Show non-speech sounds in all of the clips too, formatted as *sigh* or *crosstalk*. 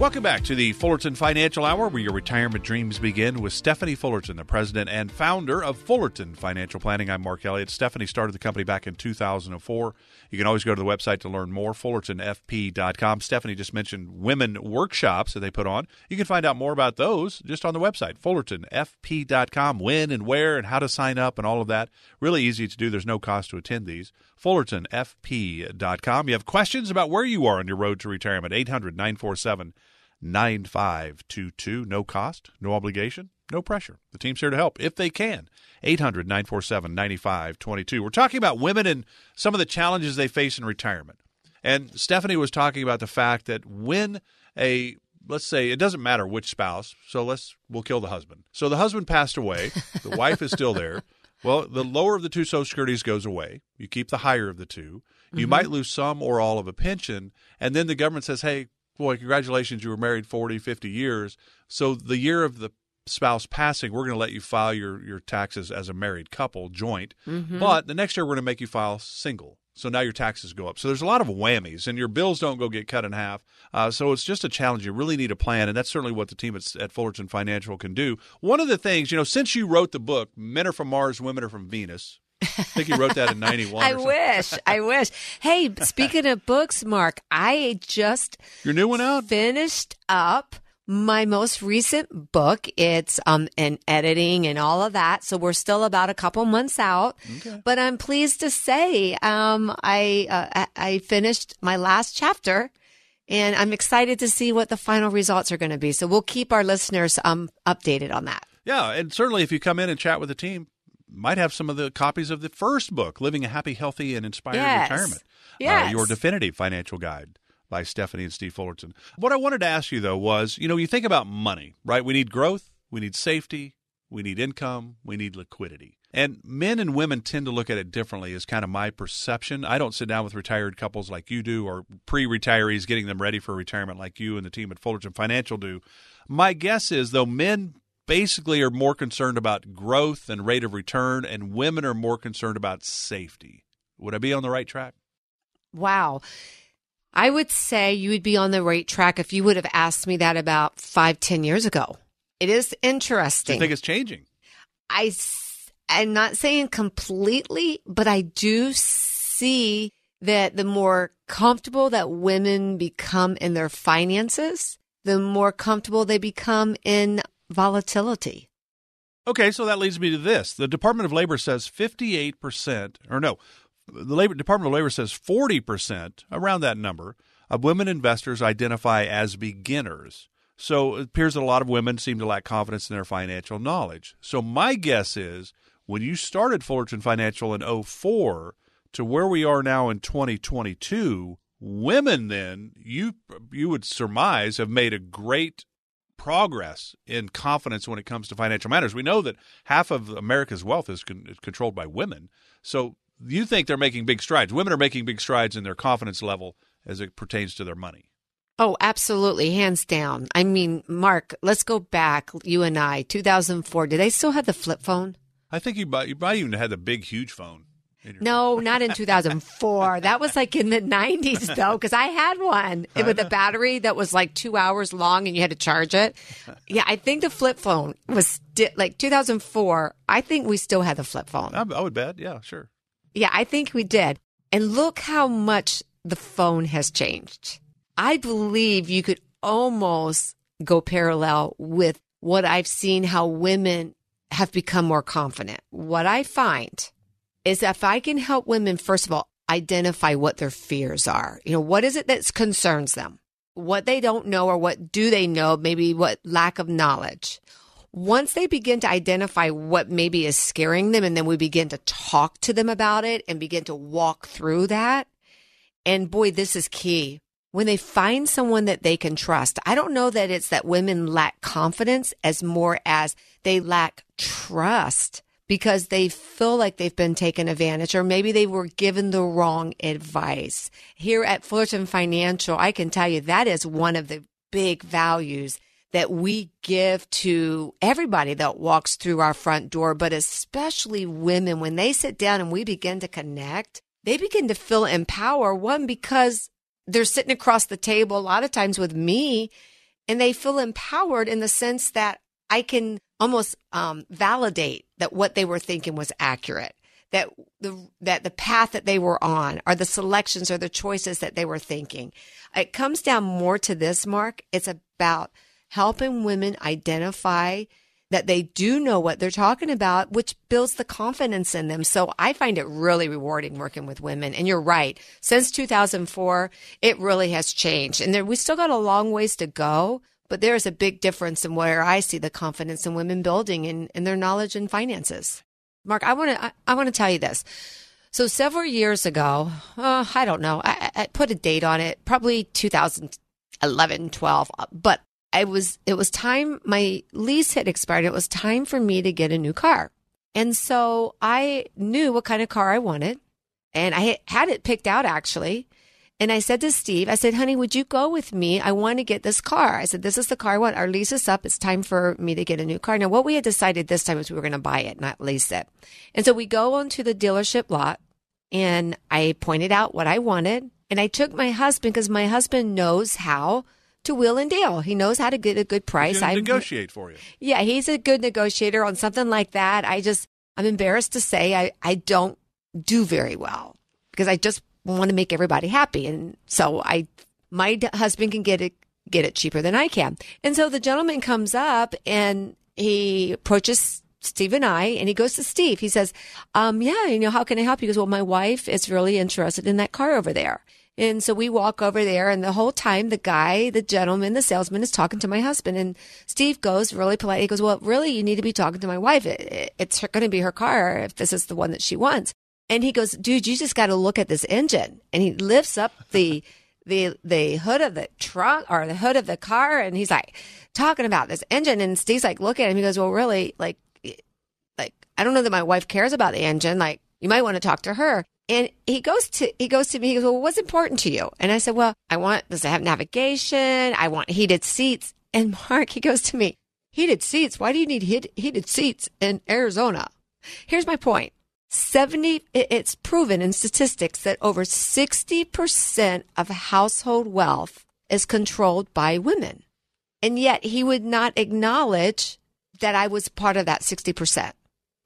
Welcome back to the Fullerton Financial Hour, where your retirement dreams begin with Stephanie Fullerton, the president and founder of Fullerton Financial Planning. I'm Mark Elliott. Stephanie started the company back in 2004. You can always go to the website to learn more, fullertonfp.com. Stephanie just mentioned women workshops that they put on. You can find out more about those just on the website, fullertonfp.com, when and where and how to sign up and all of that. Really easy to do. There's no cost to attend these. fullertonfp.com. You have questions about where you are on your road to retirement, 800 947 9522. No cost, no obligation, no pressure. The team's here to help if they can. 800 947 9522. We're talking about women and some of the challenges they face in retirement. And Stephanie was talking about the fact that when a let's say it doesn't matter which spouse, so let's we'll kill the husband. So the husband passed away, the wife is still there. *laughs* Well, the lower of the two social securities goes away. You keep the higher of the two. You mm-hmm. might lose some or all of a pension, and then the government says, "Hey, boy, congratulations, you were married 40, 50 years. So the year of the spouse passing, we're going to let you file your, your taxes as a married couple, joint. Mm-hmm. But the next year, we're going to make you file single. So now your taxes go up. So there's a lot of whammies, and your bills don't go get cut in half. Uh, so it's just a challenge. You really need a plan, and that's certainly what the team at, at Fullerton Financial can do. One of the things, you know, since you wrote the book, Men Are From Mars, Women Are From Venus, I think you wrote that in 91. *laughs* I wish. I wish. Hey, speaking of books, Mark, I just Your new one out? Finished up my most recent book. It's um in editing and all of that. So we're still about a couple months out. Okay. But I'm pleased to say um I uh, I finished my last chapter and I'm excited to see what the final results are going to be. So we'll keep our listeners um updated on that. Yeah, and certainly if you come in and chat with the team, might have some of the copies of the first book, Living a Happy, Healthy, and Inspired yes. Retirement. Yes. Uh, your definitive financial guide by Stephanie and Steve Fullerton. What I wanted to ask you, though, was you know, you think about money, right? We need growth, we need safety, we need income, we need liquidity. And men and women tend to look at it differently, is kind of my perception. I don't sit down with retired couples like you do, or pre retirees getting them ready for retirement like you and the team at Fullerton Financial do. My guess is, though, men basically are more concerned about growth and rate of return, and women are more concerned about safety. Would I be on the right track? Wow. I would say you would be on the right track if you would have asked me that about five, ten years ago. It is interesting. Do you think it's changing? I, I'm not saying completely, but I do see that the more comfortable that women become in their finances, the more comfortable they become in volatility. Okay, so that leads me to this. The Department of Labor says 58%, or no, the Labor Department of Labor says 40%, around that number, of women investors identify as beginners. So it appears that a lot of women seem to lack confidence in their financial knowledge. So my guess is when you started Fullerton Financial in 04 to where we are now in 2022, women then you you would surmise have made a great progress in confidence when it comes to financial matters. We know that half of America's wealth is, con- is controlled by women. So you think they're making big strides. Women are making big strides in their confidence level as it pertains to their money. Oh, absolutely. Hands down. I mean, Mark, let's go back, you and I, 2004. Did they still have the flip phone? I think you might, you might even had the big, huge phone. No, not in *laughs* 2004. that was like in the 90s, though, because I had one with a battery that was like two hours long and you had to charge it. *laughs* Yeah, I think the flip phone was like 2004. I think we still had the flip phone. I, I would bet. Yeah, sure. Yeah, I think we did. And look how much the phone has changed. I believe you could almost go parallel with what I've seen how women have become more confident. What I find is if I can help women, first of all, identify what their fears are. You know, what is it that concerns them? What they don't know or what do they know? Maybe what lack of knowledge. Once they begin to identify what maybe is scaring them and then we begin to talk to them about it and begin to walk through that. And boy, this is key. When they find someone that they can trust, I don't know that it's that women lack confidence as more as they lack trust because they feel like they've been taken advantage or maybe they were given the wrong advice. Here at Fullerton Financial, I can tell you that is one of the big values that we give to everybody that walks through our front door, but especially women when they sit down and we begin to connect, they begin to feel empowered. One, because they're sitting across the table a lot of times with me and they feel empowered in the sense that I can almost um, validate that what they were thinking was accurate. That the that the path that they were on, or the selections, or the choices that they were thinking, it comes down more to this. Mark, it's about helping women identify that they do know what they're talking about, which builds the confidence in them. So I find it really rewarding working with women. And you're right. Since 2004, it really has changed. And there, we still got a long ways to go, but there is a big difference in where I see the confidence in women building in, in their knowledge and finances. Mark, I want to, I, I want to tell you this. So several years ago, uh, I don't know, I, I put a date on it, probably 2011, 12, but I was, it was time, my lease had expired. It was time for me to get a new car. And so I knew what kind of car I wanted and I had it picked out actually. And I said to Steve, I said, honey, would you go with me? I want to get this car. I said, this is the car I want. Our lease is up. It's time for me to get a new car. Now, what we had decided this time was we were going to buy it, not lease it. And so we go onto the dealership lot and I pointed out what I wanted. And I took my husband because my husband knows how to wheel and deal. He knows how to get a good price. I negotiate for you. Yeah, he's a good negotiator on something like that. I just, I'm embarrassed to say I, I don't do very well because I just want to make everybody happy. And so I, my husband can get it, get it cheaper than I can. And so the gentleman comes up and he approaches Steve and I, and he goes to Steve. He says, um, yeah, you know, how can I help you? He goes, well, my wife is really interested in that car over there. And so we walk over there and the whole time the guy, the gentleman, the salesman is talking to my husband and Steve goes really polite. He goes, well, really, you need to be talking to my wife. It, it, it's going to be her car if this is the one that she wants. And he goes, dude, you just got to look at this engine. And he lifts up the, *laughs* the, the hood of the trunk or the hood of the car. And he's like talking about this engine. And Steve's like, look at him. He goes, well, really, like, like, I don't know that my wife cares about the engine. Like, you might want to talk to her. And he goes to he goes to me. He goes, "Well, what's important to you?" And I said, "Well, I want does it have navigation? I want heated seats." And Mark, he goes to me, "Heated seats? Why do you need heat, heated seats in Arizona?" Here's my point: seventy. It's proven in statistics that over sixty percent of household wealth is controlled by women, and yet he would not acknowledge that I was part of that sixty percent.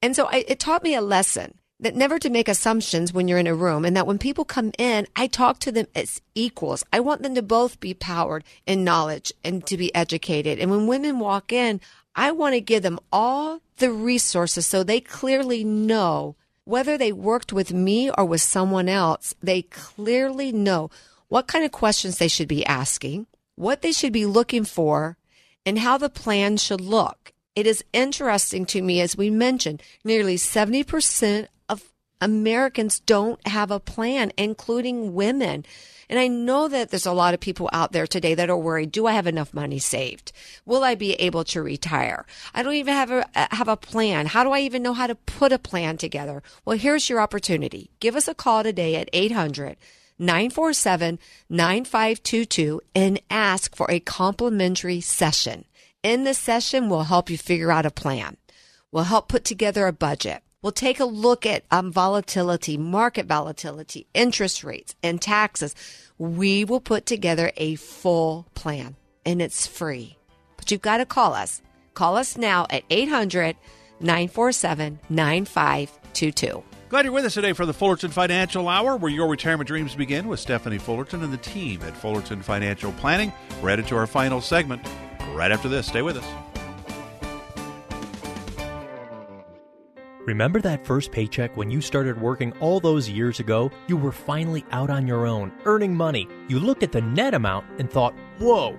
And so I, it taught me a lesson that never to make assumptions when you're in a room and that when people come in, I talk to them as equals. I want them to both be powered in knowledge and to be educated. And when women walk in, I want to give them all the resources so they clearly know whether they worked with me or with someone else, they clearly know what kind of questions they should be asking, what they should be looking for, and how the plan should look. It is interesting to me, as we mentioned, nearly 70% Americans don't have a plan, including women. And I know that there's a lot of people out there today that are worried. Do I have enough money saved? Will I be able to retire? I don't even have a, uh, have a plan. How do I even know how to put a plan together? Well, here's your opportunity. Give us a call today at 800 947 9522 and ask for a complimentary session. In this session, we'll help you figure out a plan. We'll help put together a budget. We'll take a look at um, volatility, market volatility, interest rates, and taxes. We will put together a full plan and it's free. But you've got to call us. Call us now at 800 947 9522. Glad you're with us today for the Fullerton Financial Hour, where your retirement dreams begin with Stephanie Fullerton and the team at Fullerton Financial Planning. We're headed to our final segment right after this. Stay with us. Remember that first paycheck when you started working all those years ago? You were finally out on your own, earning money. You looked at the net amount and thought, whoa,